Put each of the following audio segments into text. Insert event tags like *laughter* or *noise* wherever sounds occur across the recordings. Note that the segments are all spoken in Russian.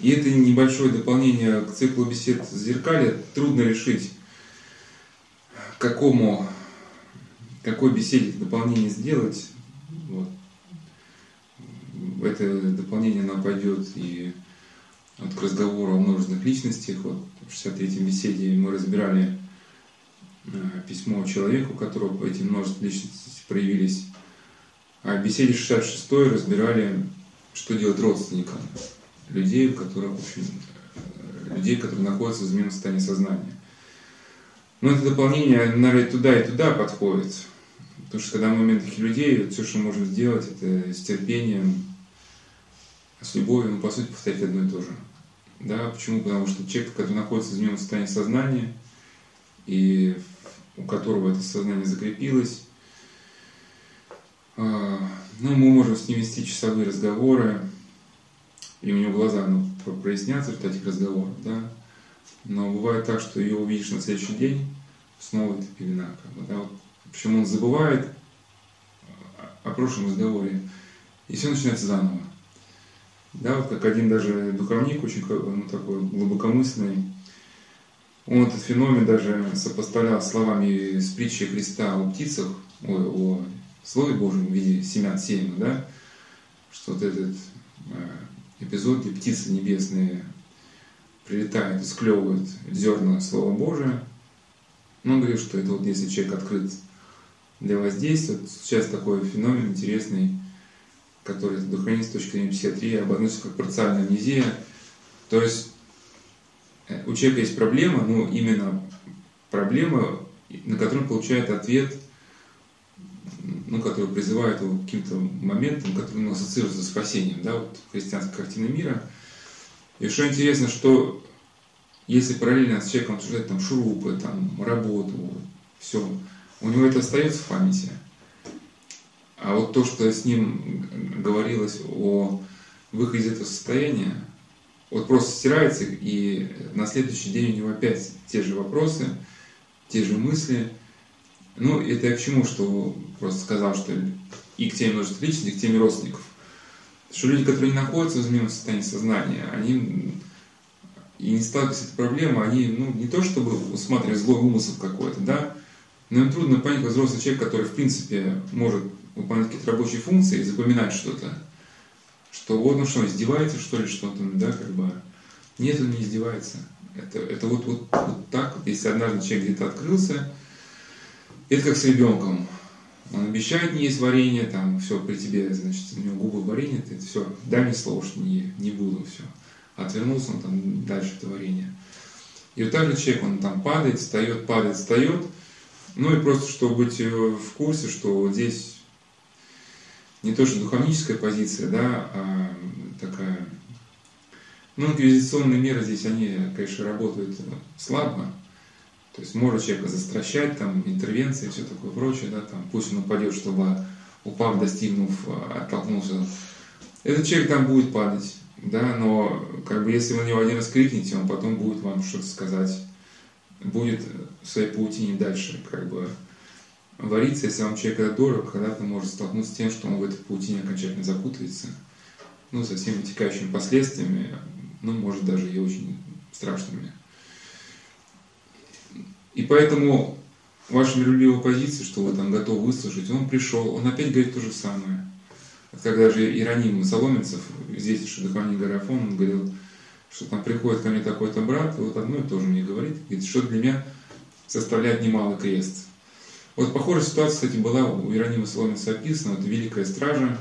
И это небольшое дополнение к циклу бесед зеркали трудно решить, какому, какой беседе дополнение сделать. Вот. Это дополнение нам пойдет и вот к разговору о множественных личностях. Вот в 63-м беседе мы разбирали э, письмо человеку, у которого эти множественные личности проявились. А в беседе 66 разбирали, что делать родственникам людей, которых, в общем, э, людей, которые находятся в измененном состоянии сознания. Но это дополнение, наверное, туда и туда подходит. Потому что когда мы имеем таких людей, все, что мы можем сделать, это с терпением, с любовью, ну, по сути, повторять одно и то же. Да, почему? Потому что человек, который находится в измененном состоянии сознания, и у которого это сознание закрепилось, а, ну, мы можем с ним вести часовые разговоры, и у него глаза ну, прояснятся в этих разговорах, да. Но бывает так, что ее увидишь на следующий день, снова это пелена. Как бы, да? вот, причем он забывает о прошлом разговоре, и все начинается заново. Да, вот как один даже духовник, очень ну, такой глубокомысленный, он этот феномен даже сопоставлял словами с притчей Христа о птицах, ой, о Слове Божьем в виде семян сеяна, да, что вот этот э, эпизод, где птицы небесные прилетают и склевывают зерна Слова Божия. Но он говорит, что это вот если человек открыт для воздействия, сейчас такой феномен интересный, который это духовник с точки зрения психиатрии обозначится как парциальная амнезия. То есть э, у человека есть проблема, но именно проблема, на которую получает ответ ну, который призывает его к каким-то моментам, которые ну, ассоциируются с спасением, да, вот христианской картины мира. И что интересно, что если параллельно с человеком обсуждать там шурупы, там работу, все, у него это остается в памяти. А вот то, что с ним говорилось о выходе из этого состояния, вот просто стирается, и на следующий день у него опять те же вопросы, те же мысли – ну, это я к чему, что просто сказал, что и к теме множества личностей, и к теме родственников. Что люди, которые не находятся в измененном состоянии сознания, они и не сталкиваются с этой проблемой, они ну, не то чтобы усматривают злой умысел какой-то, да, но им трудно понять, как взрослый человек, который, в принципе, может выполнять какие-то рабочие функции и запоминать что-то, что вот, ну что, издевается, что ли, что-то, да, как бы. Нет, он не издевается. Это, это вот, вот, вот так, если однажды человек где-то открылся, это как с ребенком. Он обещает не есть варенье, там все при тебе, значит, у него губы варенье, ты все, дай мне слово, что не, не буду, все. Отвернулся он там дальше это варенье. И вот так же человек, он там падает, встает, падает, встает. Ну и просто, чтобы быть э, в курсе, что вот здесь не то, что духовническая позиция, да, а такая, ну, инквизиционные меры здесь, они, конечно, работают слабо, то есть может человека застращать, там, интервенции все такое прочее, да, там, пусть он упадет, чтобы, упав, достигнув, а, оттолкнулся. Этот человек там будет падать, да, но как бы если вы на него один раз крикнете, он потом будет вам что-то сказать, будет в своей паутине дальше, как бы, вариться, если вам человек это дорог, когда-то может столкнуться с тем, что он в этой паутине окончательно запутается, ну, со всеми вытекающими последствиями, ну, может, даже и очень страшными. И поэтому ваша миролюбивая позиция, что вы там готовы выслушать, он пришел, он опять говорит то же самое. Когда же Ироним Соломенцев, здесь что дыхание Гарафон, он говорил, что там приходит ко мне такой-то брат, и вот одно и то же мне говорит, говорит, что для меня составляет немалый крест. Вот похожая ситуация, кстати, была у Иеронима Соломенца описана, это «Великая стража»,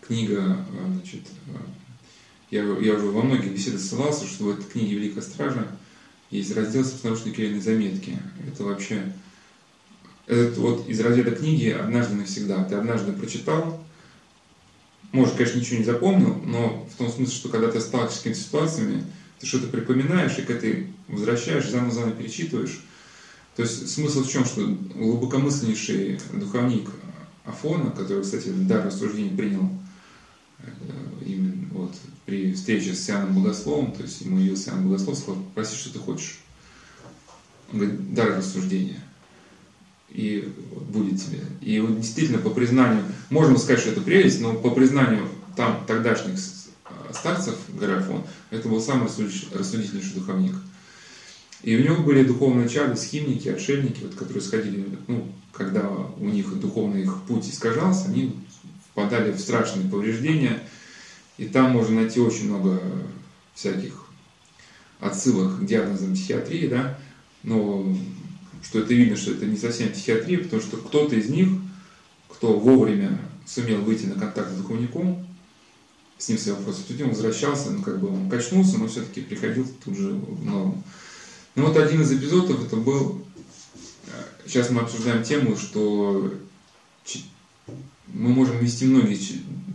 книга, значит, я, я уже во многих беседах ссылался, что в этой книге «Великая стража» есть раздел собственноручной керенной заметки. Это вообще это вот из разряда книги «Однажды навсегда». Ты однажды прочитал, может, конечно, ничего не запомнил, но в том смысле, что когда ты сталкиваешься с какими-то ситуациями, ты что-то припоминаешь, и когда ты возвращаешь, заново-заново перечитываешь. То есть смысл в чем, что глубокомысленнейший духовник Афона, который, кстати, дар рассуждений принял именно вот, при встрече с Иоанном Богословом, то есть ему явился Иоанн Богослов, сказал, проси, что ты хочешь. Он говорит, дар рассуждения. И будет тебе. И вот действительно, по признанию, можно сказать, что это прелесть, но по признанию там тогдашних старцев Гарафон, это был самый рассудительнейший духовник. И у него были духовные чады, схимники, отшельники, вот, которые сходили, ну, когда у них духовный их путь искажался, они впадали в страшные повреждения, и там можно найти очень много всяких отсылок к диагнозам психиатрии, да, но что это видно, что это не совсем психиатрия, потому что кто-то из них, кто вовремя сумел выйти на контакт с духовником, с ним свои вопросы обсудил, он возвращался, ну, как бы он качнулся, но все-таки приходил тут же в норму. Ну, вот один из эпизодов, это был, сейчас мы обсуждаем тему, что мы можем вести многие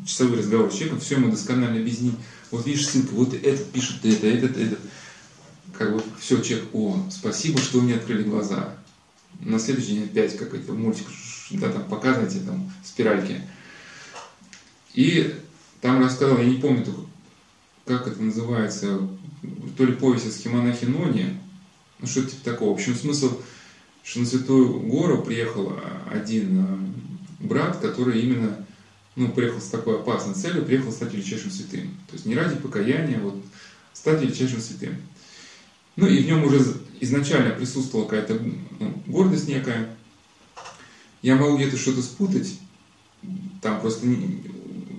часовые разговоры с человеком, все ему досконально объяснить. Вот видишь ссылка, вот этот пишет это, этот, этот. Как бы все, человек, о, спасибо, что мне открыли глаза. На следующий день опять какой-то мультик, да, там показываете, там, спиральки. И там рассказал, я не помню, как это называется, то ли повесть о схемонахе Ноне, ну что-то типа такого. В общем, смысл, что на Святую Гору приехал один э, брат, который именно ну, приехал с такой опасной целью, приехал стать величайшим святым. То есть не ради покаяния, вот стать величайшим святым. Ну и в нем уже изначально присутствовала какая-то ну, гордость некая. Я могу где-то что-то спутать, там просто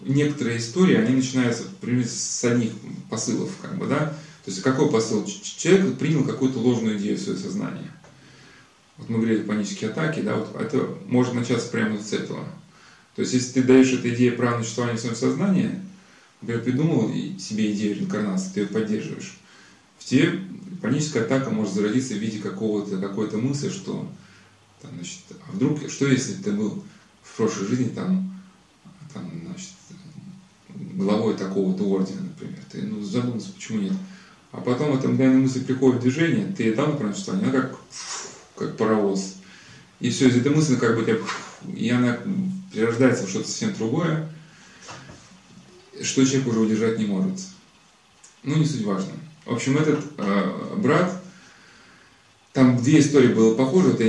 некоторые истории, они начинаются примерно с одних посылов, как бы, да. То есть какой посыл? Человек принял какую-то ложную идею в свое сознание. Вот мы говорили панические атаки, да, вот это может начаться прямо с этого. То есть если ты даешь этой идее право на существование в своем например, придумал себе идею реинкарнации, ты ее поддерживаешь, в тебе паническая атака может зародиться в виде какого-то, какой-то мысли, что там, значит, а вдруг, что если ты был в прошлой жизни там, там значит, главой такого-то ордена, например. Ты ну, задумался, почему нет. А потом эта мгновенная мысль приходит в движение, ты дал на существование, она как, как паровоз. И все, из этой мысли как бы тебя, и она перерождается в что-то совсем другое, что человек уже удержать не может. Ну, не суть важно. В общем, этот э, брат, там две истории было похожи, вот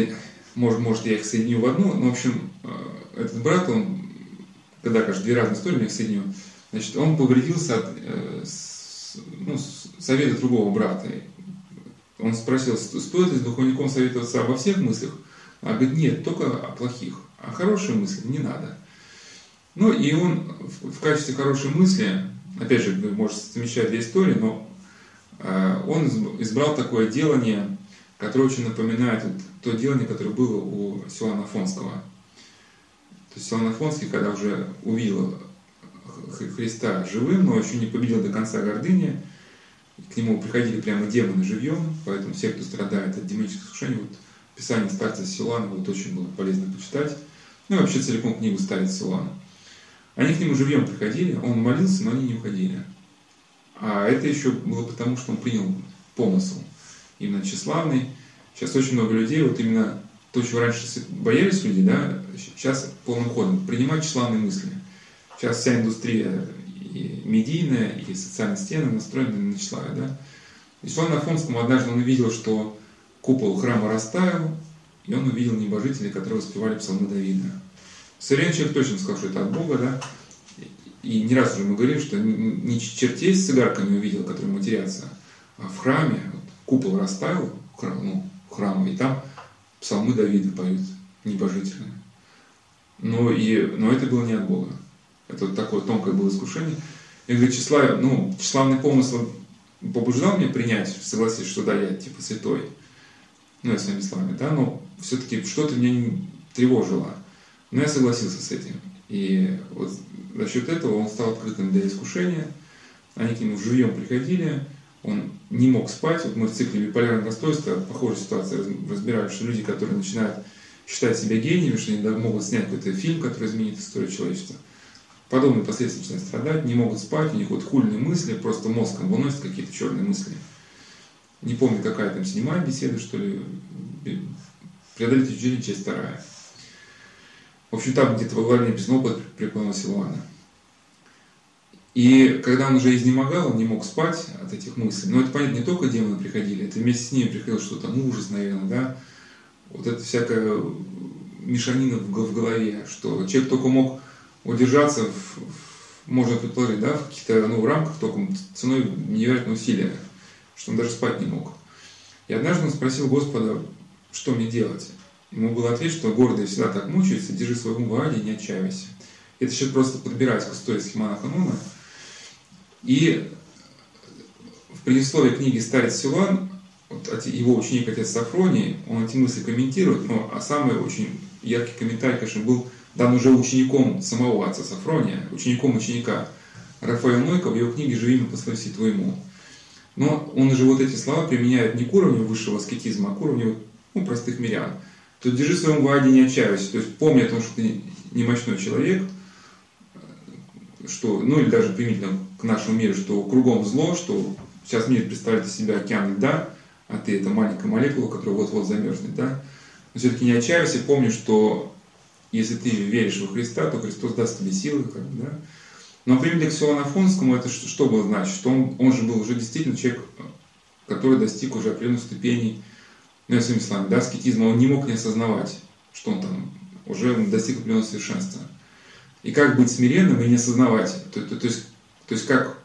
может, может, я их соединю в одну, но, в общем, э, этот брат, он, когда, кажется, две разные истории, я их соединю, значит, он повредился от э, с, ну, совета другого брата. Он спросил, стоит ли с духовником советоваться обо всех мыслях? А говорит, нет, только о плохих. А хорошие мысли не надо. Ну и он в качестве хорошей мысли, опять же, вы можете совмещать две истории, но Э, он избрал такое делание, которое очень напоминает вот то делание, которое было у Силана Афонского. То есть Силан Афонский, когда уже увидел Христа живым, но еще не победил до конца гордыни, к нему приходили прямо демоны живьем, поэтому все, кто страдает от демонических искушений, вот Писание старца Силана вот очень было полезно почитать. Ну и вообще целиком книгу старец Силана. Они к нему живьем приходили, он молился, но они не уходили. А это еще было потому, что он принял помысл именно тщеславный. Сейчас очень много людей, вот именно то, чего раньше боялись люди, да, сейчас полным ходом принимать тщеславные мысли. Сейчас вся индустрия и медийная, и социальные стены настроены на тщеславие, да. Ислам Афонскому однажды он увидел, что купол храма растаял, и он увидел небожителей, которые воспевали псалмы Давида. Современный человек точно сказал, что это от Бога, да, и не раз уже мы говорили, что не чертей с цигарками увидел, которые матерятся, а в храме вот, купол растаял, храм, ну, храма, и там псалмы Давида поют небожительные. Но, и, но это было не от Бога. Это такое тонкое было искушение. И говорит, числа, ну, тщеславный помысл побуждал меня принять, согласиться, что да, я типа святой. Ну, я своими словами, да, но все-таки что-то меня тревожило. Но я согласился с этим. И вот за счет этого он стал открытым для искушения. Они к нему живьем приходили, он не мог спать. Вот мы в цикле биполярного расстройства, похожая ситуация, разбирали, что люди, которые начинают считать себя гениями, что они могут снять какой-то фильм, который изменит историю человечества, подобные последствия начинают страдать, не могут спать, у них вот хульные мысли, просто мозгом выносят какие-то черные мысли. Не помню, какая там седьмая беседа, что ли, преодолеть учение, часть вторая. В общем, там где-то во главе написано опыт преклонного Силуана. И когда он уже изнемогал, он не мог спать от этих мыслей. Но это, понятно, не только демоны приходили, это вместе с ними приходил что-то, ну, ужас, наверное, да. Вот это всякая мешанина в голове, что человек только мог удержаться в, можно предположить, да, в каких-то ну, рамках только ценой невероятного усилия, что он даже спать не мог. И однажды он спросил Господа, что мне делать. Ему был ответ, что гордые всегда так мучаются, держи своего ум и не отчаивайся. Это еще просто подбирать к истории монаха Нуна. И в предисловии книги «Старец Силуан» вот его ученик отец Сафроний, он эти мысли комментирует, но а самый очень яркий комментарий, конечно, был дан уже учеником самого отца Сафрония, учеником ученика Рафаэла Нойка в его книге «Живи по славе твоему». Но он же вот эти слова применяет не к уровню высшего аскетизма, а к уровню ну, простых мирян. То держи в своем гладе, не отчаивайся. То есть помни о том, что ты не мощной человек, что, ну или даже применительно к нашему миру, что кругом зло, что сейчас мир представляет из себя океан льда, а ты это маленькая молекула, которая вот-вот замерзнет, да? Но все-таки не отчаивайся, помни, что если ты веришь во Христа, то Христос даст тебе силы, как да? Но применительно к Силанафонскому это что, что было значит? Что он, он же был уже действительно человек, который достиг уже определенных ступеней ну, я своими словами, да, аскетизма, он не мог не осознавать, что он там уже достиг определенного совершенства. И как быть смиренным и не осознавать. То, то, то, есть, то есть как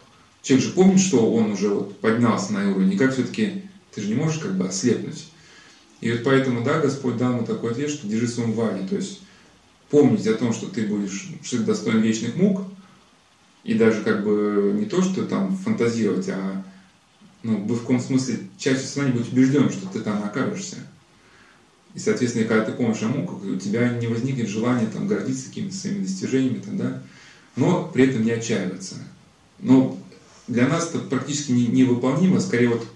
человек же помнит, что он уже вот поднялся на уровень, и как все-таки ты же не можешь как бы ослепнуть. И вот поэтому, да, Господь дал ему такой ответ, что держи своем ване, то есть помнить о том, что ты будешь, ты достоин вечных мук, и даже как бы не то, что там фантазировать, а ну, в каком смысле чаще сознания быть убежден, что ты там окажешься. И, соответственно, когда ты помнишь о муках, у тебя не возникнет желания там, гордиться какими-то своими достижениями, там, да? но при этом не отчаиваться. Но для нас это практически не, невыполнимо, скорее вот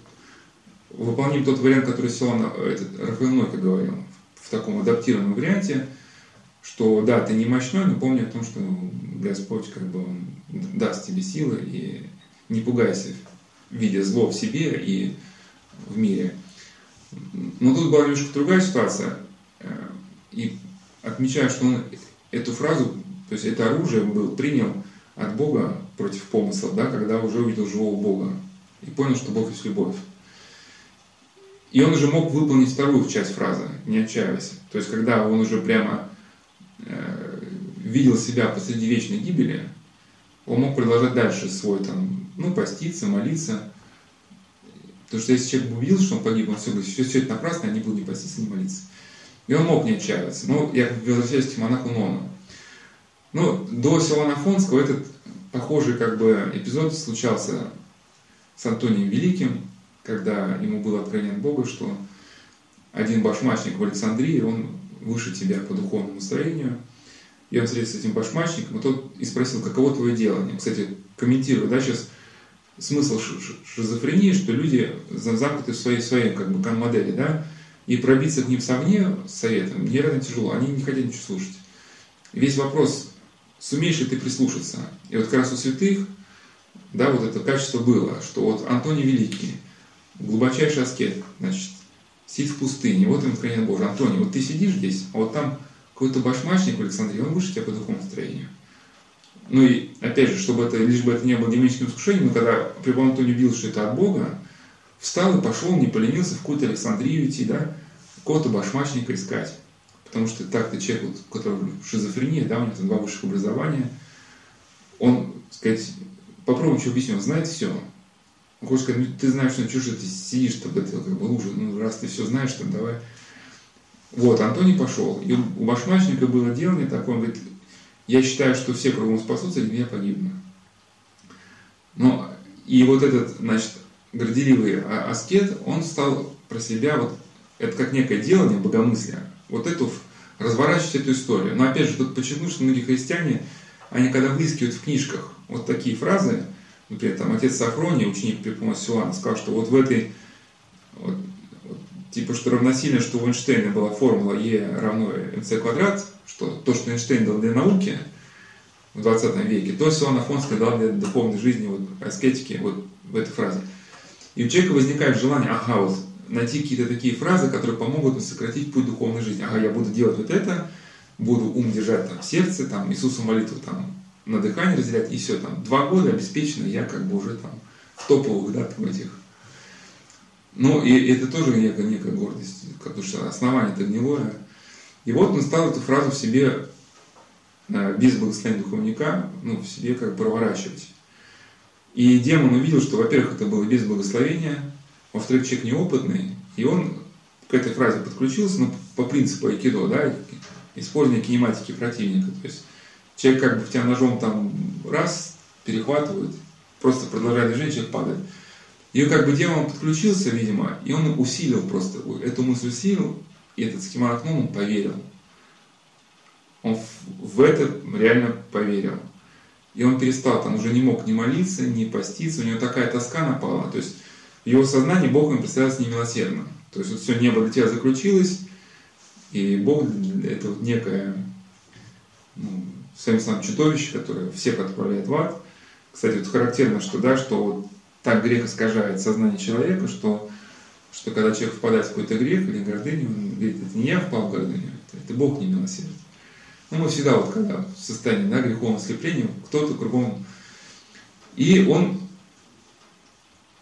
выполним тот вариант, который Силан, этот, Рафаэл Нойка говорил, в таком адаптированном варианте, что да, ты не мощной, но помни о том, что Господь как бы он даст тебе силы и не пугайся видя зло в себе и в мире. Но тут была немножко другая ситуация. И отмечаю, что он эту фразу, то есть это оружие был, принял от Бога против помысла, да, когда уже увидел живого Бога и понял, что Бог есть любовь. И он уже мог выполнить вторую часть фразы «не отчаивайся». То есть, когда он уже прямо видел себя посреди вечной гибели, он мог продолжать дальше свой там ну, поститься, молиться. Потому что если человек увидел, что он погиб, он все говорит, все, все это напрасно, я не буду ни поститься, ни молиться. И он мог не отчаиваться. Но я возвращаюсь к монаху Нону. Ну, до Силана Афонского этот похожий как бы эпизод случался с Антонием Великим, когда ему было откровение от Бога, что один башмачник в Александрии, он выше тебя по духовному строению, он встретился с этим башмачником, и тот и спросил, каково твое делание. Кстати, комментирую, да, сейчас смысл шизофрении, что люди замкнуты в своей, своей как бы, модели, да, и пробиться к ним совне с советом нереально тяжело, они не хотят ничего слушать. Весь вопрос, сумеешь ли ты прислушаться? И вот как раз у святых, да, вот это качество было, что вот Антоний Великий, глубочайший аскет, значит, сидит в пустыне, вот им откровение Божие. Антоний, вот ты сидишь здесь, а вот там какой-то башмачник в Александрии, он выше тебя по духовному строению. Ну и опять же, чтобы это, лишь бы это не было демоническим искушением, но когда Преподобный Антоний увидел, что это от Бога, встал и пошел, не поленился в какую-то Александрию идти, да, какого-то башмачника искать. Потому что так-то человек, вот, у которого шизофрения, да, у него там два высших образования, он, сказать, попробуй что объяснить, он знает все. Сказать, ну, ты знаешь, ну что же ты сидишь там в этой как бы, луже, ну раз ты все знаешь, то давай. Вот, Антоний пошел. И у башмачника было делание такое, он говорит, я считаю, что все кругом спасутся, или я погибну. Но и вот этот, значит, горделивый а, аскет, он стал про себя, вот это как некое делание богомыслия, вот эту, разворачивать эту историю. Но опять же, тут подчеркну, что многие христиане, они когда выискивают в книжках вот такие фразы, например, там отец Сафроний, ученик Препома Силана, сказал, что вот в этой, вот, вот, типа, что равносильно, что у Эйнштейна была формула Е равно МЦ квадрат, что то, что Эйнштейн дал для науки в 20 веке, то Силан Афонский дал для духовной жизни, вот, аскетики, вот в этой фразе. И у человека возникает желание, ага, вот найти какие-то такие фразы, которые помогут мне сократить путь духовной жизни. Ага, я буду делать вот это, буду ум держать там в сердце, там, Иисусу молитву там на дыхание разделять, и все, там, два года обеспечено, я как бы уже там в топовых, да, там этих. Ну, и это тоже некая, некая гордость, потому что основание-то гнилое. И вот он стал эту фразу в себе э, без благословения духовника ну, в себе как бы проворачивать. И демон увидел, что, во-первых, это было без благословения, во-вторых, человек неопытный, и он к этой фразе подключился, ну, по принципу айкидо, да, использование кинематики противника. То есть человек как бы в тебя ножом там раз перехватывает, просто продолжает движение, человек падает. И как бы демон подключился, видимо, и он усилил просто, эту мысль усилил, и этот схема он поверил. Он в это реально поверил. И он перестал, там уже не мог ни молиться, ни поститься, у него такая тоска напала. То есть в его сознании Бог ему представляется немилосердным. То есть вот все небо для тебя заключилось, и Бог это вот некое ну, самым чудовище, которое всех отправляет в ад. Кстати, вот характерно, что да, что вот так грех искажает сознание человека, что, что когда человек впадает в какой-то грех или гордыню, он говорит, это не я впал в гордыню, это, это Бог не милосерден. Ну, мы всегда вот, когда в состоянии да, греховного слепления, кто-то кругом... И он...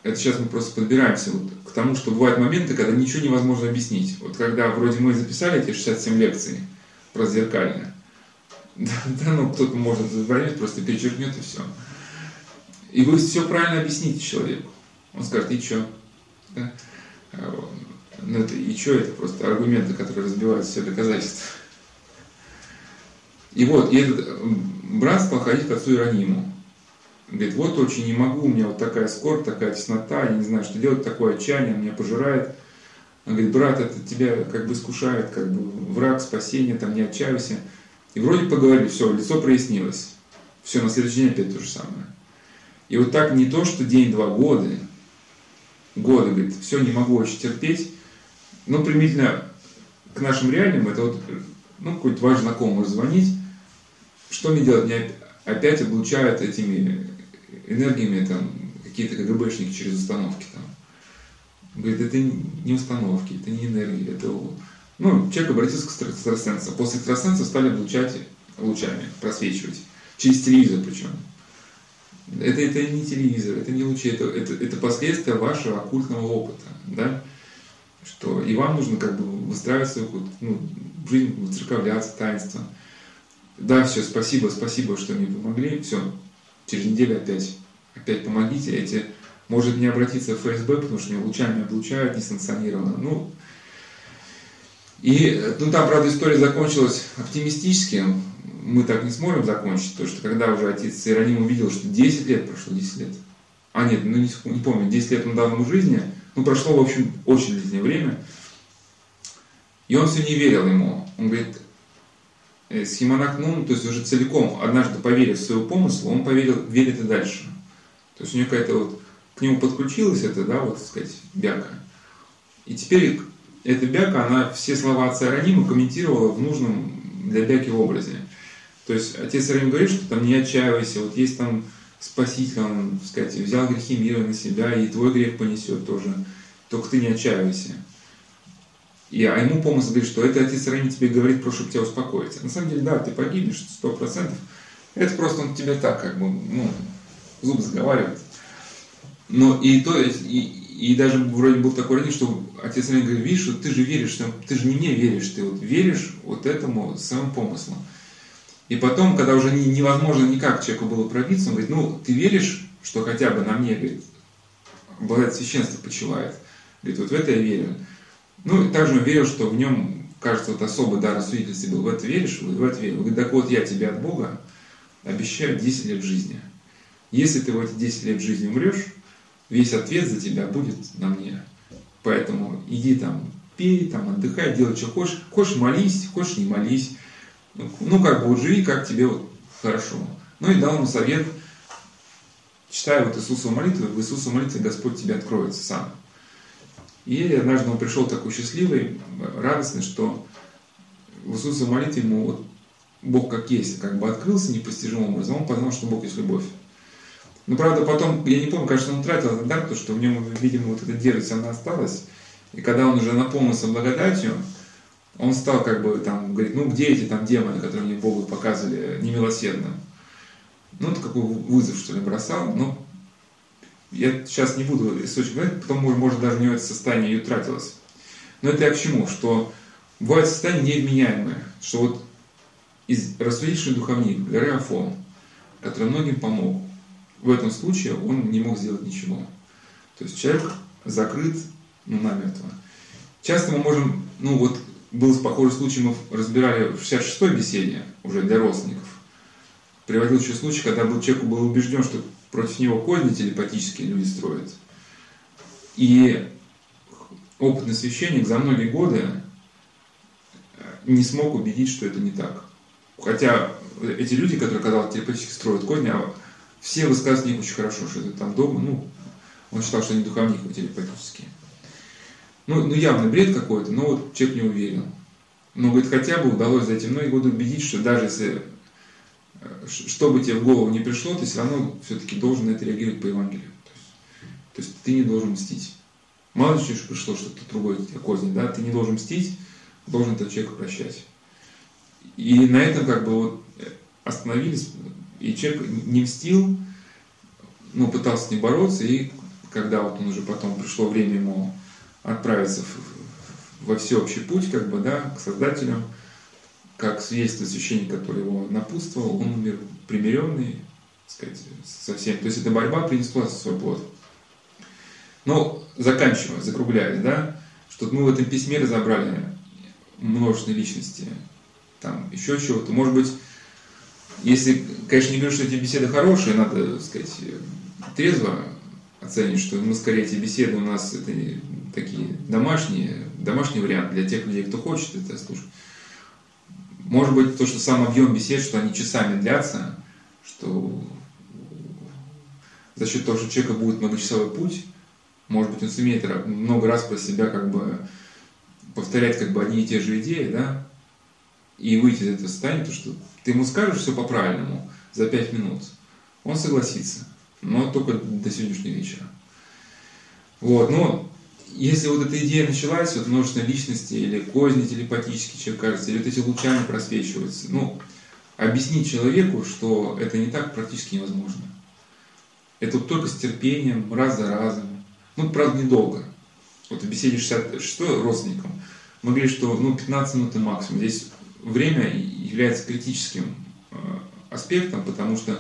Это сейчас мы просто подбираемся вот к тому, что бывают моменты, когда ничего невозможно объяснить. Вот когда вроде мы записали эти 67 лекций про зеркальное, да, да ну кто-то может возьмет, просто перечеркнет и все. И вы все правильно объясните человеку. Он скажет, и что? Да? А, ну, это, и что это просто аргументы, которые разбивают все доказательства. И вот, и этот брат стал ходить к отцу Ирониму. Говорит, вот очень не могу, у меня вот такая скорбь, такая теснота, я не знаю, что делать, такое отчаяние, меня пожирает. Он говорит, брат, это тебя как бы искушает, как бы враг спасения, там не отчаивайся. И вроде поговорили, все, лицо прояснилось. Все, на следующий день опять то же самое. И вот так не то, что день-два, годы, годы, говорит, все, не могу очень терпеть. Но примитивно к нашим реалиям, это вот, ну, какой-то ваш знакомый звонить, что мне делать? Меня опять облучают этими энергиями там, какие-то КГБшники через установки. Там. Говорит, это не установки, это не энергия, это... Ну, человек обратился к экстрасенсу. После экстрасенса стали облучать лучами, просвечивать. Через телевизор причем. Это, это не телевизор, это не лучи, это, это, это последствия вашего оккультного опыта. Да? Что и вам нужно как бы выстраивать свою ну, жизнь, церковляться, таинство. Да, все, спасибо, спасибо, что мне помогли. Все, через неделю опять, опять помогите. Эти, может не обратиться в ФСБ, потому что меня лучами облучают несанкционированно. Ну, и ну, там, правда, история закончилась оптимистически. Мы так не сможем закончить, потому что когда уже отец Иероним увидел, что 10 лет прошло, 10 лет. А нет, ну не, не помню, 10 лет он дал ему жизни. Ну, прошло, в общем, очень длительное время. И он все не верил ему. Он говорит, Э, Схимонах Нун, то есть уже целиком, однажды поверив в свою помыслу, он поверил, верит и дальше. То есть у него какая-то вот, к нему подключилась эта, да, вот, так сказать, бяка. И теперь эта бяка, она все слова отца Иронима комментировала в нужном для бяки образе. То есть отец Ироним говорит, что там не отчаивайся, вот есть там Спаситель, он, так сказать, взял грехи мира на себя, и твой грех понесет тоже. Только ты не отчаивайся. И, а ему помысл говорит, что это отец Рами тебе говорит, чтобы тебя успокоить. На самом деле, да, ты погибнешь, сто процентов. Это просто он тебе так, как бы, ну, зуб заговаривает. Но и то, и, и даже вроде был такой родитель, что отец Рами говорит, видишь, вот ты же веришь, ты же не мне веришь, ты вот веришь вот этому своему помыслу. И потом, когда уже невозможно никак человеку было пробиться, он говорит, ну, ты веришь, что хотя бы на мне, говорит, благодать священства почивает. Говорит, вот в это я верю. Ну, и также он верил, что в нем, кажется, вот особый дар осудительности был. В это веришь? В это верил. Говорит, так вот я тебе от Бога обещаю 10 лет жизни. Если ты в эти 10 лет жизни умрешь, весь ответ за тебя будет на мне. Поэтому иди там, пей, там, отдыхай, делай, что хочешь. Хочешь молись, хочешь не молись. Ну, как бы живи, как тебе вот хорошо. Ну и дал ему совет, читая вот Иисусову молитву, в Иисусову молитве Господь тебе откроется сам. И однажды он пришел такой счастливый, радостный, что в Иисусе молитве ему вот Бог как есть, как бы открылся непостижимым образом, он познал, что Бог есть любовь. Но правда потом, я не помню, конечно, он тратил этот дар, потому что в нем, видимо, вот эта дерзость, она осталась. И когда он уже наполнился благодатью, он стал как бы там, говорит, ну где эти там демоны, которые мне Богу показывали немилосердно? Ну, это какой вызов, что ли, бросал. Но я сейчас не буду источник говорить, потом, может, даже у него это состояние и утратилось. Но это я к чему? Что бывает состояние невменяемое, что вот из рассудительный духовник горы Афон, который многим помог. В этом случае он не мог сделать ничего. То есть человек закрыт ну, намертво. Часто мы можем, ну вот был похожий случай, мы разбирали в 66-й беседе уже для родственников. Приводил еще случай, когда был, человек был убежден, что против него козни телепатические люди строят. И опытный священник за многие годы не смог убедить, что это не так. Хотя эти люди, которые, казалось, телепатически строят козни, а все высказывают них очень хорошо, что это там дома, ну, он считал, что они духовники телепатические. Ну, ну явно бред какой-то, но вот человек не уверен. Но, говорит, хотя бы удалось за эти многие годы убедить, что даже если э, что бы тебе в голову не пришло, ты все равно все-таки должен на это реагировать по Евангелию. То есть, то есть ты не должен мстить. Мало ли что пришло что-то другое козни, да, ты не должен мстить, должен этого человека прощать. И на этом как бы вот остановились, и человек не мстил, но пытался ним бороться, и когда вот он уже потом пришло время ему отправиться во всеобщий путь, как бы, да, к Создателям, как свидетельство священника, который его напутствовал, он умер примиренный, сказать, со всем. То есть эта борьба принесла свой плод. Но заканчивая, закругляясь, да, что мы в этом письме разобрали множественные личности, там еще чего-то. Может быть, если, конечно, не говорю, что эти беседы хорошие, надо, сказать, трезво оценить, что мы скорее эти беседы у нас это такие домашние, домашний вариант для тех людей, кто хочет это слушать. Может быть, то, что сам объем бесед, что они часами длятся, что за счет того, что у человека будет многочасовой путь, может быть, он сумеет много раз про себя как бы повторять как бы одни и те же идеи, да, и выйти из этого состояния, то что ты ему скажешь все по-правильному за пять минут, он согласится, но только до сегодняшнего вечера. Вот, но если вот эта идея началась, вот множественной личности или козни телепатические, человек кажется, или вот эти лучами просвечиваются, ну, объяснить человеку, что это не так практически невозможно. Это вот только с терпением, раз за разом. Ну, правда, недолго. Вот в беседе 66 родственникам мы говорили, что ну, 15 минут максимум. Здесь время является критическим э, аспектом, потому что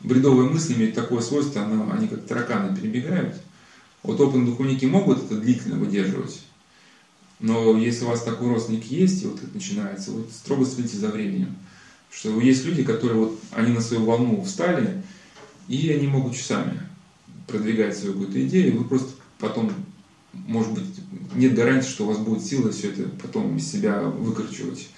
бредовые мысли имеют такое свойство, оно, они как тараканы перебегают. Вот опытные духовники могут это длительно выдерживать, но если у вас такой родственник есть, и вот это начинается, вот строго следите за временем. Что есть люди, которые вот, они на свою волну встали, и они могут часами продвигать свою какую-то идею, вы просто потом, может быть, нет гарантии, что у вас будет сила все это потом из себя выкручивать.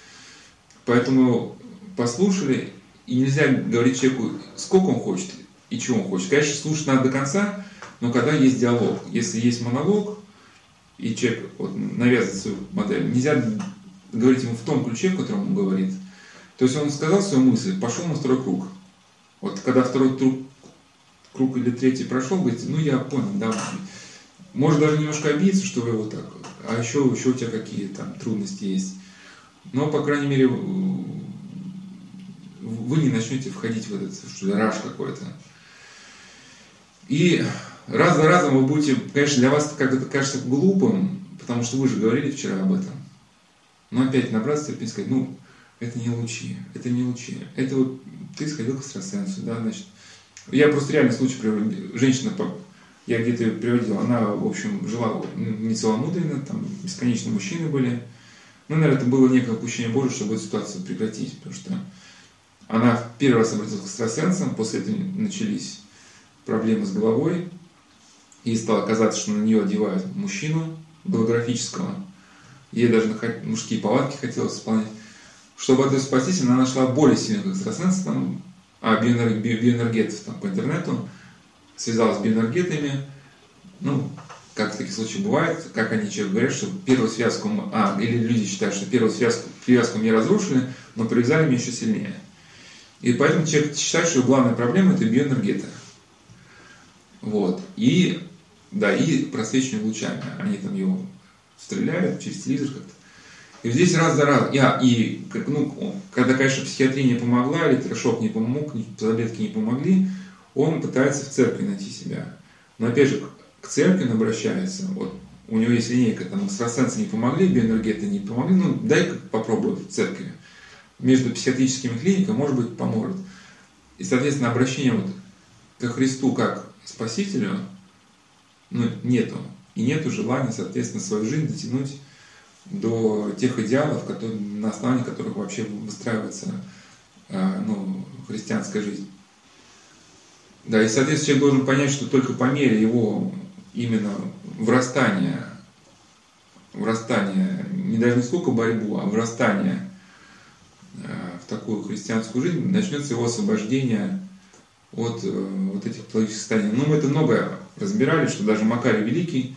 Поэтому послушали, и нельзя говорить человеку, сколько он хочет и чего он хочет. Конечно, слушать надо до конца, но когда есть диалог, если есть монолог, и человек вот, навязывает свою модель, нельзя говорить ему в том ключе, в котором он говорит. То есть он сказал свою мысль, пошел на второй круг. Вот когда второй круг, круг или третий прошел, говорит, ну я понял, да, может даже немножко обидеться, что вы вот так, а еще, еще у тебя какие там трудности есть. Но, по крайней мере, вы не начнете входить в этот что раж какой-то. И раз за разом вы будете, конечно, для вас как это кажется глупым, потому что вы же говорили вчера об этом. Но опять набраться терпения сказать, ну, это не лучи, это не лучи. Это вот ты сходил к экстрасенсу, да, значит. Я просто реальный случай приводил. Женщина, я где-то ее приводил, она, в общем, жила не целомудренно, там бесконечно мужчины были. Ну, наверное, это было некое упущение Божие, чтобы эту ситуацию прекратить, потому что она первый раз обратилась к экстрасенсам, после этого начались проблемы с головой, и стало казаться, что на нее одевают мужчину голографического. Ей даже мужские палатки хотелось исполнять. Чтобы от этого спастись, она нашла более сильных экстрасенсов, там, а биоэнергетов там, по интернету, связалась с биоэнергетами, ну, как в таких случаях бывает, как они человек говорят, что первую связку, а, или люди считают, что первую связку, привязку мне разрушили, но привязали меня еще сильнее. И поэтому человек считает, что главная проблема это биоэнергета. Вот. И, да, и просвечивание лучами. Они там его стреляют через телевизор как-то. И здесь раз за раз, я, и, ну, когда, конечно, психиатрия не помогла, электрошок не помог, таблетки не помогли, он пытается в церкви найти себя. Но опять же, церкви он обращается, вот у него есть линейка, там экстрасенсы не помогли, биоэнергеты не помогли, ну дай-ка попробую в церкви. между психиатрическими клиниками, может быть, поможет. И, соответственно, обращение вот ко Христу как Спасителю ну, нету. И нету желания, соответственно, свою жизнь дотянуть до тех идеалов, которые, на основании которых вообще выстраивается э, ну, христианская жизнь. Да, и, соответственно, человек должен понять, что только по мере его именно врастания, врастания, не даже не сколько борьбу, а врастания э, в такую христианскую жизнь, начнется его освобождение от э, вот этих патологических состояний. Ну, мы это много разбирали, что даже Макарий Великий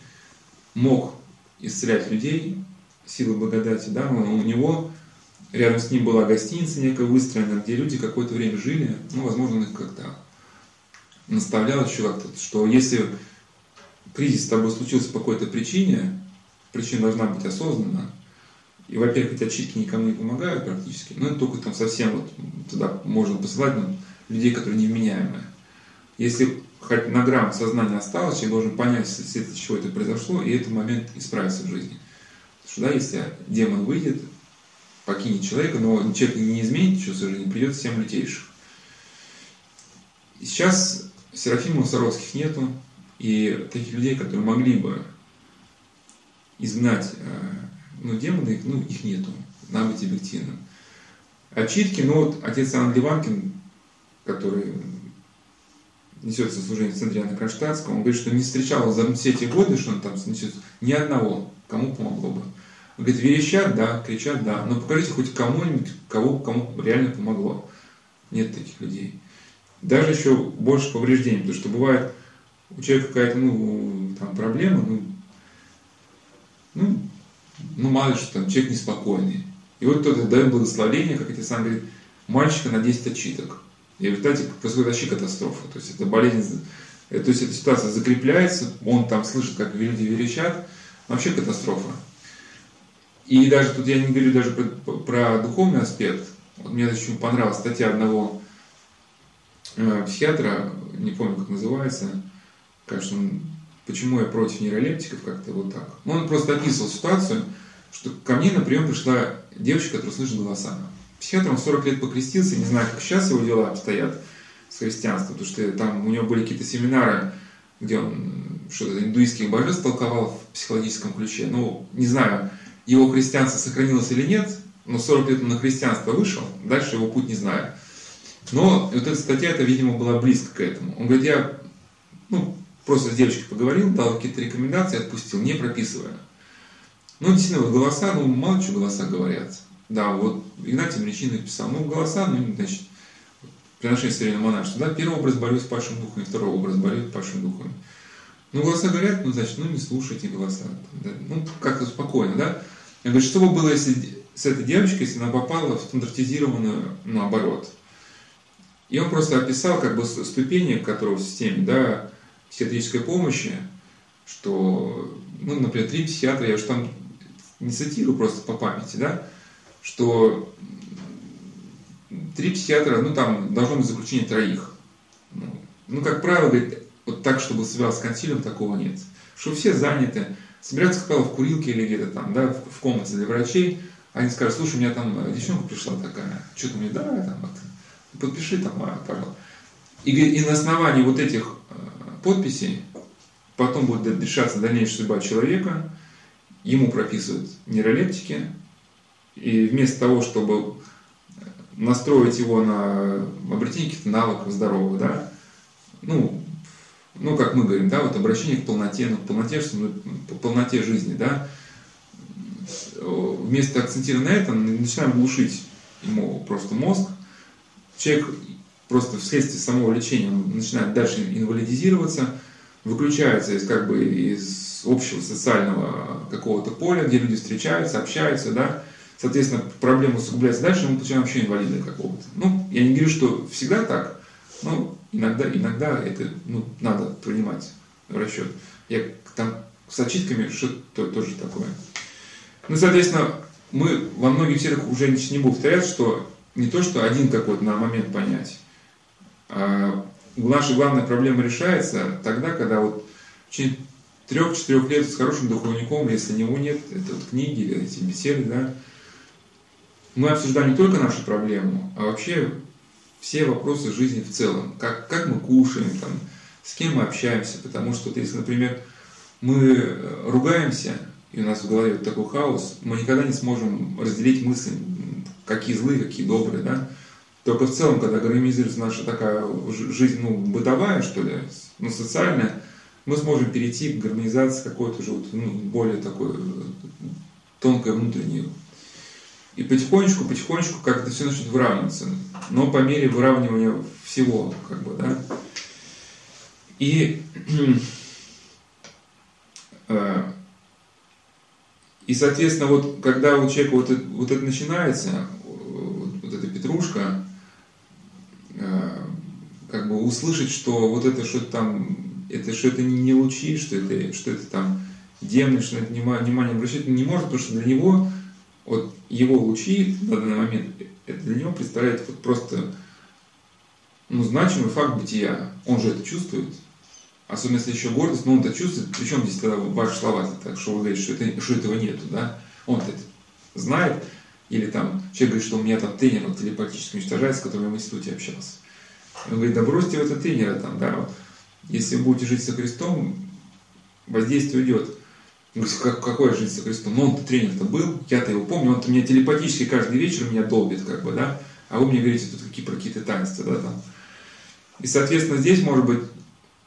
мог исцелять людей силой благодати, да, но у него рядом с ним была гостиница некая выстроена, где люди какое-то время жили, ну, возможно, он их как-то наставлял еще как-то, что если кризис с тобой случился по какой-то причине, причина должна быть осознанна, и, во-первых, эти отчитки никому не помогают практически, ну, это только там совсем вот туда можно посылать ну, людей, которые невменяемые. Если хоть на грамм сознания осталось, человек должен понять, с чего это произошло, и этот момент исправиться в жизни. Потому что, да, если демон выйдет, покинет человека, но человек не изменит своей жизни, придет всем лютейших. И сейчас Серафимов Саровских нету, и таких людей, которые могли бы изгнать э, ну, демоны, ну, их нету, надо быть объективным. Отчитки, ну вот отец Иоанн Ливанкин, который несет служение в центре Иоанна Кронштадтского, он говорит, что не встречал за все эти годы, что он там несет, ни одного, кому помогло бы. Он говорит, верещат, да, кричат, да, но покажите хоть кому-нибудь, кого, кому реально помогло. Нет таких людей. Даже еще больше повреждений, потому что бывает у человека какая-то, ну, там проблема, ну, ну, ну, мало что там, человек неспокойный. И вот кто-то дает благословение, как это сам говорит, мальчика на 10 отчиток. И в результате происходит вообще катастрофа. То есть это болезнь, то есть эта ситуация закрепляется, он там слышит, как люди верещат, вообще катастрофа. И даже тут я не говорю даже про, про духовный аспект. Вот мне очень понравилась статья одного э, психиатра, не помню, как называется, он, почему я против нейролептиков, как-то вот так. Ну, он просто описывал ситуацию, что ко мне на прием пришла девочка, которая слышит голоса. Психиатр, он 40 лет покрестился, не знаю, как сейчас его дела обстоят с христианством, потому что там у него были какие-то семинары, где он что-то индуистских божеств толковал в психологическом ключе. Ну, не знаю, его христианство сохранилось или нет, но 40 лет он на христианство вышел, дальше его путь не знаю. Но вот эта статья, это, видимо, была близко к этому. Он говорит, я ну, просто с девочкой поговорил, дал какие-то рекомендации, отпустил, не прописывая. Ну, действительно, вот голоса, ну, мало чего голоса говорят. Да, вот Игнатий Млечин написал, ну, голоса, ну, значит, приношение современного монашества, да, первый образ борьбы с духом, второй образ борьбы с павшим духом. Ну, голоса говорят, ну, значит, ну, не слушайте голоса. Да, ну, как-то спокойно, да. Я говорю, что бы было, если с этой девочкой, если она попала в стандартизированную, ну, оборот. И он просто описал, как бы, ступени, которые в системе, да, психиатрической помощи, что, ну, например, три психиатра, я уж там не цитирую просто по памяти, да, что три психиатра, ну, там должно быть заключение троих. Ну, ну как правило, говорит, вот так, чтобы связаться с консилиум, такого нет. Что все заняты, собираются, как правило, в курилке или где-то там, да, в, в комнате для врачей, они скажут, слушай, у меня там э, девчонка пришла такая, что-то мне, да, там, вот, подпиши там, а, пожалуйста. И, и на основании вот этих подписей потом будет решаться дальнейшая судьба человека, ему прописывают нейролептики, и вместо того, чтобы настроить его на обретение каких-то навыков здоровых, да, ну, ну, как мы говорим, да, вот обращение к полноте, ну, к полноте, по полноте жизни, да, вместо акцентирования на этом начинаем глушить ему просто мозг, человек просто вследствие самого лечения начинает дальше инвалидизироваться, выключается из как бы из общего социального какого-то поля, где люди встречаются, общаются, да, соответственно, проблема усугубляется дальше, мы получаем вообще инвалида какого-то. Ну, я не говорю, что всегда так, но иногда, иногда это ну, надо принимать в расчет. Я там с отчитками что-то тоже такое. Ну, соответственно, мы во многих сферах уже не буду повторять, что не то, что один какой-то на момент понять, наша главная проблема решается тогда, когда вот в течение трех-четырех лет с хорошим духовником, если него нет, это вот книги, эти беседы, да, мы обсуждаем не только нашу проблему, а вообще все вопросы жизни в целом. Как, как мы кушаем, там, с кем мы общаемся. Потому что, если, например, мы ругаемся, и у нас в голове вот такой хаос, мы никогда не сможем разделить мысли, какие злые, какие добрые, да. Только в целом, когда гармонизируется наша такая жизнь, ну, бытовая, что ли, ну, социальная, мы сможем перейти к гармонизации какой-то уже вот, ну, более такой тонкой внутренней. И потихонечку, потихонечку как это все начнет выравниваться. Но по мере выравнивания всего, как бы, да. И, *clears throat* э, и соответственно, вот когда у человека вот это, вот это начинается, вот эта петрушка, э, как бы услышать, что вот это что-то там, это что это не лучи, что это, что это там демон, что это внимание обращать не может, потому что для него вот его лучи на данный момент, это для него представляет вот просто ну, значимый факт бытия. Он же это чувствует. Особенно если еще гордость, но он это чувствует. Причем здесь тогда ваши слова, так, что вы говорите, что, это, что этого нету, да? Он это знает. Или там человек говорит, что у меня там тренер вот, телепатически уничтожает, с которым я в институте общался. Он говорит, да бросьте в это тренера там, да. Если вы будете жить со Христом, воздействие уйдет. Как, какой жизнь со Христом? Ну, он-то тренер-то был, я-то его помню, он-то меня телепатически каждый вечер меня долбит, как бы, да, а вы мне говорите тут какие про какие-то таинства, да, там. И, соответственно, здесь, может быть,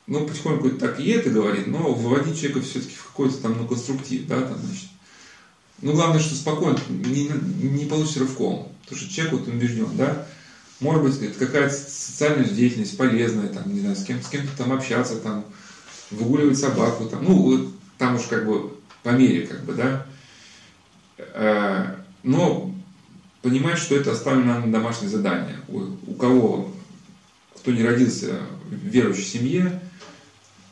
ну, потихоньку так и это говорит, но выводить человека все-таки в какой-то там, ну, конструктив, да, там, значит. Ну, главное, что спокойно, не, не получится рывком, потому что человек вот убежден, да, может быть, это какая-то социальная деятельность полезная, там, не знаю, с, кем, с кем-то там общаться, там, выгуливать собаку, там, ну, там уж как бы по мере, как бы, да. Э, но понимать, что это оставлено на домашнее задание. У, у кого, кто не родился в верующей семье,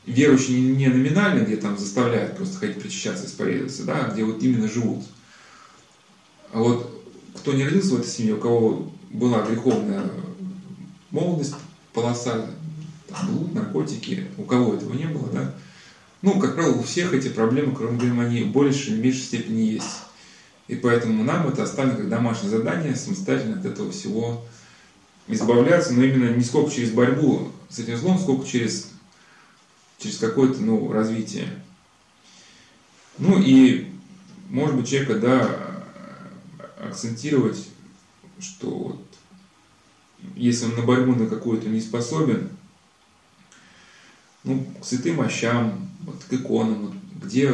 верующие не номинально, где там заставляют просто ходить причащаться, исповедоваться, да, где вот именно живут. А вот кто не родился в этой семье, у кого была греховная молодость, полоса, там, блуд, наркотики, у кого этого не было, да, ну, как правило, у всех эти проблемы, кроме глимонии, в большей или меньшей степени есть. И поэтому нам это оставлено как домашнее задание, самостоятельно от этого всего избавляться, но именно не сколько через борьбу с этим злом, сколько через, через какое-то ну, развитие. Ну и, может быть, человека, да, акцентировать, что вот, если он на борьбу на какую-то не способен, ну, к святым мощам, вот, к иконам, вот, где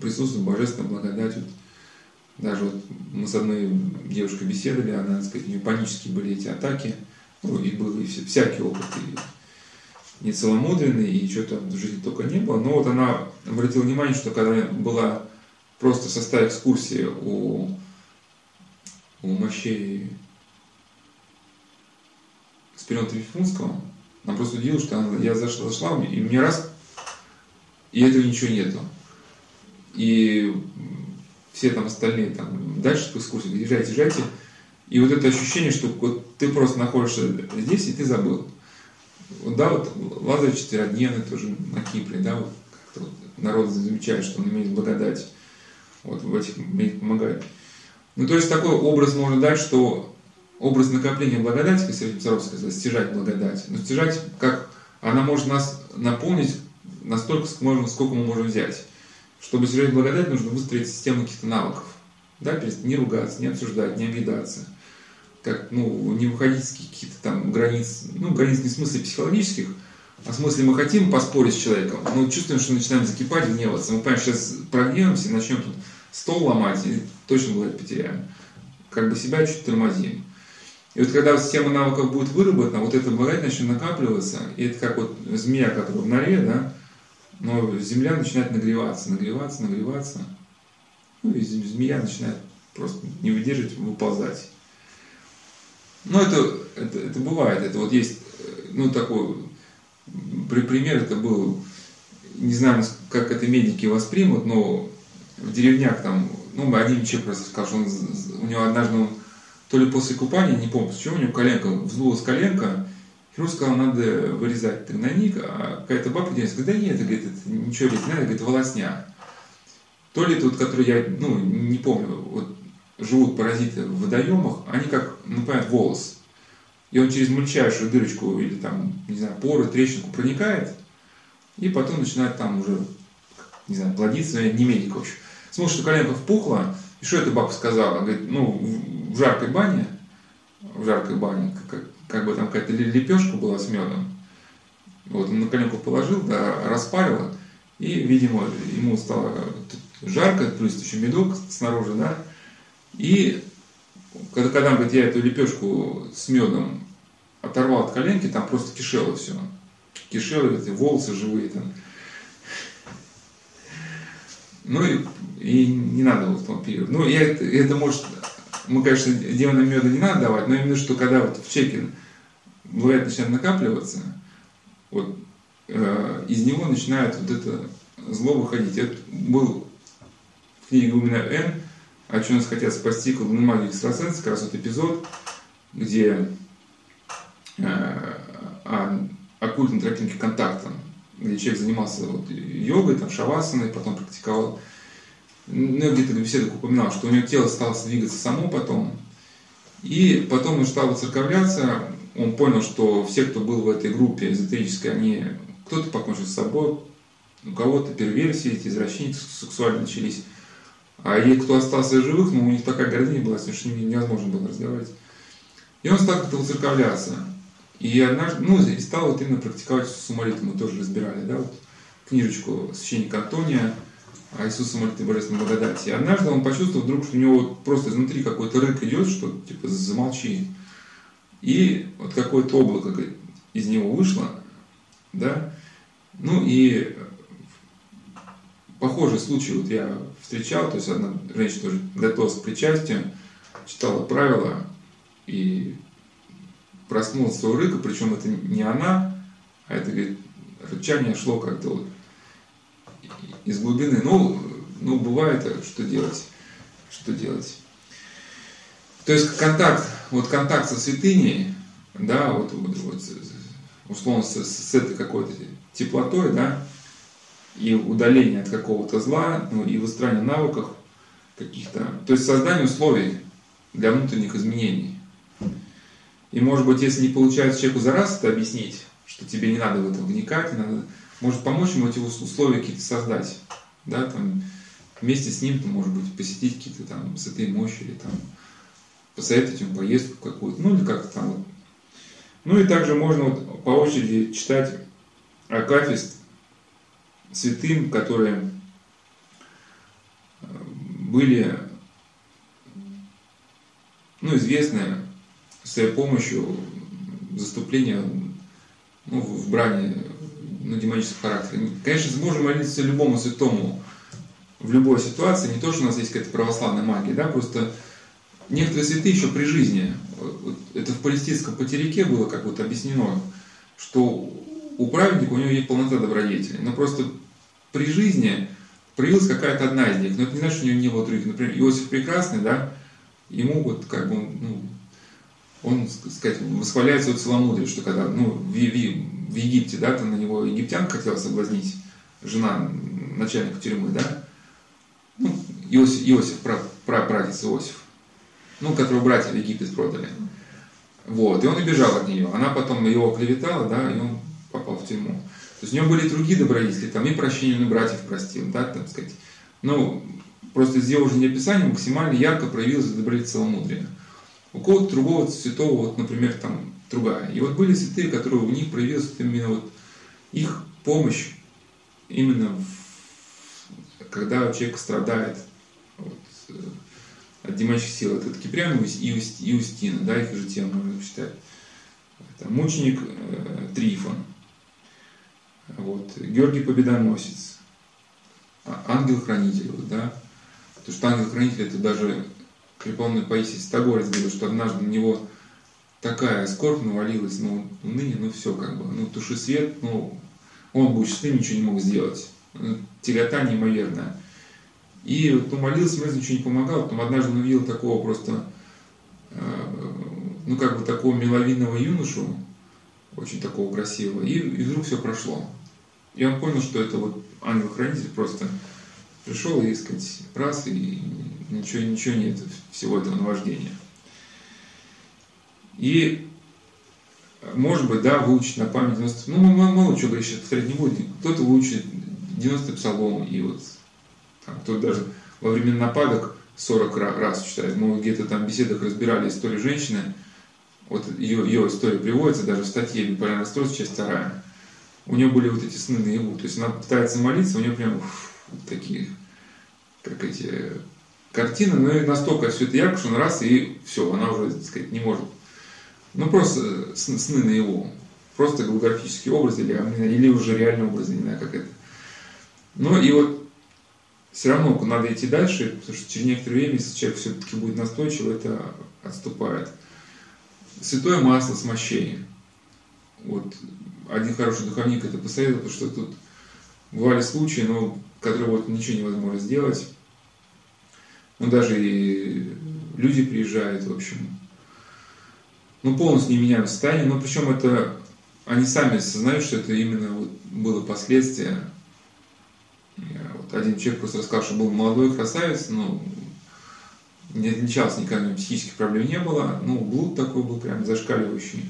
присутствует божественная благодать. Вот, даже вот мы с одной девушкой беседовали, она, так сказать, у нее панические были эти атаки, ну, и был и всякий опыт, и нецеломудренный, и что-то в жизни только не было. Но вот она обратила внимание, что когда была просто в составе экскурсии у, у мощей Спириона Трифунского, она просто удивилась, что она, я зашла, зашла, и мне раз, и этого ничего нету. И все там остальные там дальше по экскурсии, езжайте, езжайте. И вот это ощущение, что вот ты просто находишься здесь, и ты забыл. Да, вот Лазарь Четверодневный тоже на Кипре, да, вот, вот народ замечает, что он имеет благодать. Вот в этих помогать. Ну, то есть такой образ можно дать, что образ накопления благодати, Сергей Писаров сказал, стяжать благодать. Но стяжать, как она может нас наполнить настолько, сколько мы можем взять. Чтобы стяжать благодать, нужно выстроить систему каких-то навыков. Да, не ругаться, не обсуждать, не обидаться. Как, ну, не выходить с каких-то там границ, ну, границ не в смысле психологических, а в смысле мы хотим поспорить с человеком, но чувствуем, что начинаем закипать, гневаться. Мы понимаем, сейчас прогневаемся, начнем тут стол ломать и точно благодать потеряем. Как бы себя чуть тормозим. И вот когда система навыков будет выработана, вот это благодать начнет накапливаться, и это как вот змея, которая в норе, да, но земля начинает нагреваться, нагреваться, нагреваться, ну и змея начинает просто не выдерживать, выползать. Ну, это, это, это бывает, это вот есть, ну, такой, при пример это был, не знаю, как это медики воспримут, но в деревнях там, ну, один человек просто сказал, что он, у него однажды он то ли после купания, не помню, почему у него коленка, вздулась коленка, хирург сказал, надо вырезать тройник, а какая-то бабка говорит, да нет, это, говорит, это ничего не надо, говорит, волосня. То ли это вот, который я, ну, не помню, вот, живут паразиты в водоемах, они как, например, волос. И он через мельчайшую дырочку или там, не знаю, поры, трещинку проникает, и потом начинает там уже, не знаю, плодиться, не медик, в общем. Смотришь, что коленка впухла, и что эта бабка сказала? Говорит, ну, в жаркой бане, в жаркой бане, как, как бы там какая-то лепешка была с медом, вот он на коленку положил, да, распарило, и, видимо, ему стало жарко, плюс еще медок снаружи, да, и когда, когда говорит, я эту лепешку с медом оторвал от коленки, там просто кишело все. Кишело, эти волосы живые там. Ну и, и не надо вот в том. Ну, я, это, это может, мы, конечно, демонам меда не надо давать, но именно что когда вот в чеке бывает начинает накапливаться, вот э, из него начинает вот это зло выходить. Это был в книге Гумина Н, о чем нас хотят спасти колдуны магии экстрасенс, как раз вот эпизод, где э, о оккультной контакта, где человек занимался вот, йогой, там, шавасаной, потом практиковал. Ну, где-то в беседах упоминал, что у него тело стало двигаться само потом. И потом он стал церковляться, он понял, что все, кто был в этой группе эзотерической, они кто-то покончил с собой, у кого-то перверсии, эти извращения сексуально начались. А и кто остался живых, ну, у них такая гордыня была, с ними невозможно было разговаривать. И он стал как-то выцерковляться. И однажды, ну, и стал вот именно практиковать сумариту, мы тоже разбирали, да, вот книжечку священника Антония о Иисусе молитве Божественной благодати. И однажды он почувствовал вдруг, что у него просто изнутри какой-то рык идет, что типа замолчи. И вот какое-то облако из него вышло, да, ну и похожий случай вот я встречал, то есть одна женщина тоже готовилась к причастию, читала правила и проснулась своего рыка, причем это не она, а это, говорит, рычание шло как-то вот из глубины. Ну, ну, бывает, что делать, что делать. То есть контакт, вот контакт со святыней, да, вот, вот, вот условно с, с этой какой-то теплотой, да, и удаление от какого-то зла, ну, и выстраивание навыков каких-то, то есть создание условий для внутренних изменений. И может быть, если не получается человеку за раз это объяснить, что тебе не надо в это вникать, надо, может помочь ему эти условия какие-то создать, да, там, вместе с ним, может быть, посетить какие-то там святые мощи или там посоветовать ему поездку какую-то, ну или как-то там. Ну и также можно вот по очереди читать Акафист святым, которые э, были ну, известны своей помощью заступления ну, в бране на демоническом характере. Конечно, сможем молиться любому святому в любой ситуации, не то, что у нас есть какая-то православная магия, да, просто некоторые святые еще при жизни, это в палестинском потеряке было как вот объяснено, что у праведника у него есть полнота добродетели, но просто при жизни проявилась какая-то одна из них, но это не значит, что у него не было других. Например, Иосиф Прекрасный, да, ему вот как бы, ну, он, сказать, восхваляет свое целомудрие, что когда, ну, в, в, в Египте, да, там на него египтян хотела соблазнить, жена начальника тюрьмы, да, ну, Иосиф, Иосиф пра, пра, прадец Иосиф, ну, которого братья в Египет продали. Вот, и он убежал от нее. Она потом его клеветала, да, и он попал в тюрьму. То есть у него были другие добродетели, там и прощение на братьев простил, да, так сказать. Ну, просто из его уже описания максимально ярко проявилось добродетель целомудрия. У кого-то другого святого, вот, например, там, другая. И вот были святые, которые у них проявилась именно вот их помощь именно в, когда человек страдает вот, э, от демонических сил. Это Киприан и Устина, да, их же тема можно считать. Это мученик э, Трифон, вот, Георгий Победоносец, а, ангел-хранитель, вот, да, потому что ангел-хранитель это даже припомню Паисий Стагорец говорил, что однажды на него такая скорбь навалилась, ну, ныне, ну все, как бы, ну, туши свет, ну, он был счастливым, ничего не мог сделать. Ну, тягота неимоверная. И вот он молился, молился, ничего не помогал. Потом однажды он увидел такого просто, э, ну, как бы такого миловидного юношу, очень такого красивого, и, и вдруг все прошло. И он понял, что это вот ангел-хранитель просто пришел и, сказать, раз, и ничего, ничего нет всего этого наваждения. И, может быть, да, выучить на память 90... Ну, мало чего говорить, сейчас повторять не будет. Кто-то выучит 90 псалом, и вот там, кто даже во время нападок 40 раз читает. Мы где-то там в беседах разбирали историю женщины, вот ее, ее история приводится даже в статье «Биполярное расстройство», часть вторая. У нее были вот эти сны наяву, то есть она пытается молиться, у нее прям уф, такие, как эти картины, но и настолько все это ярко, что он раз, и все, она уже, так сказать, не может. Ну, просто сны, сны наяву. Просто голографический образ или, или уже реальный образ, не знаю, как это. Ну, и вот все равно надо идти дальше, потому что через некоторое время, если человек все-таки будет настойчив, это отступает. Святое масло с мощей. Вот один хороший духовник это посоветовал, что тут бывали случаи, но которые вот ничего невозможно сделать. Ну, даже и люди приезжают, в общем. Ну, полностью не меняем состояние, но причем это они сами осознают, что это именно вот было последствие. Вот один человек просто рассказал, что был молодой красавец, но не отличался никаких психических проблем не было, ну, блуд такой был прям зашкаливающий.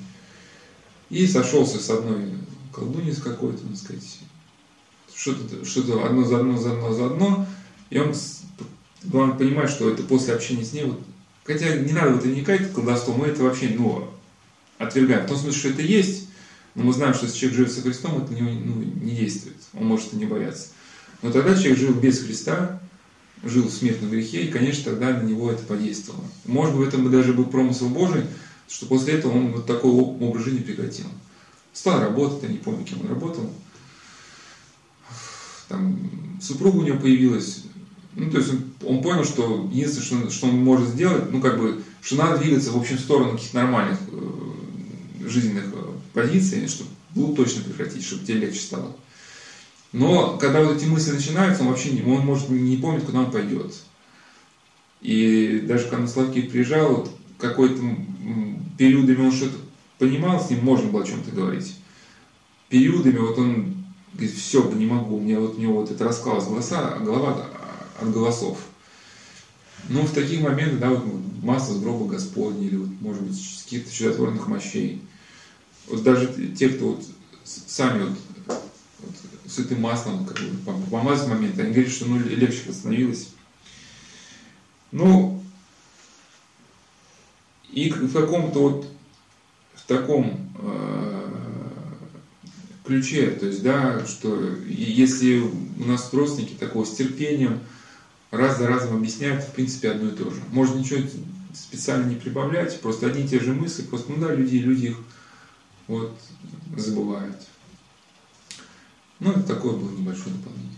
И сошелся с одной колдуньей с какой-то, так сказать, что-то что одно за одно, за одно, за одно, и он главное понимать, что это после общения с ней, вот, хотя не надо в это вникать, колдовство, мы это вообще, ну, отвергаем, в том смысле, что это есть, но мы знаем, что если человек живет со Христом, это не, ну, не действует, он может и не бояться. Но тогда человек жил без Христа, жил в смертном грехе, и, конечно, тогда на него это подействовало. Может быть, в этом даже был промысел Божий, что после этого он вот такой образ жизни прекратил. Стал работать, я не помню, кем он работал. Там супруга у него появилась. Ну, то есть он, он понял, что единственное, что, что он может сделать, ну, как бы, что надо двигаться в общем сторону каких-то нормальных э, жизненных э, позиций, чтобы был точно прекратить, чтобы тебе легче стало. Но когда вот эти мысли начинаются, он вообще не, он может не помнить, куда он пойдет. И даже когда на Славки приезжал, вот какой-то периодами он что-то понимал, с ним можно было о чем-то говорить. Периодами вот он говорит, все, не могу, у меня вот у него вот это раскалывалась голоса, голова от голосов. Ну, в таких моментах, да, вот масло с гроба Господня, или вот, может быть, с каких-то чудотворных мощей. Вот даже те, кто вот сами вот святым маслом как бы, помазать момент, они говорят, что ну, легче восстановилось. Ну, и в каком-то вот, в таком э, ключе, то есть, да, что если у нас родственники такого с терпением, раз за разом объясняют, в принципе, одно и то же. Можно ничего специально не прибавлять, просто одни и те же мысли, просто, ну да, люди, люди их вот забывают. Ну, это такое было небольшое дополнение.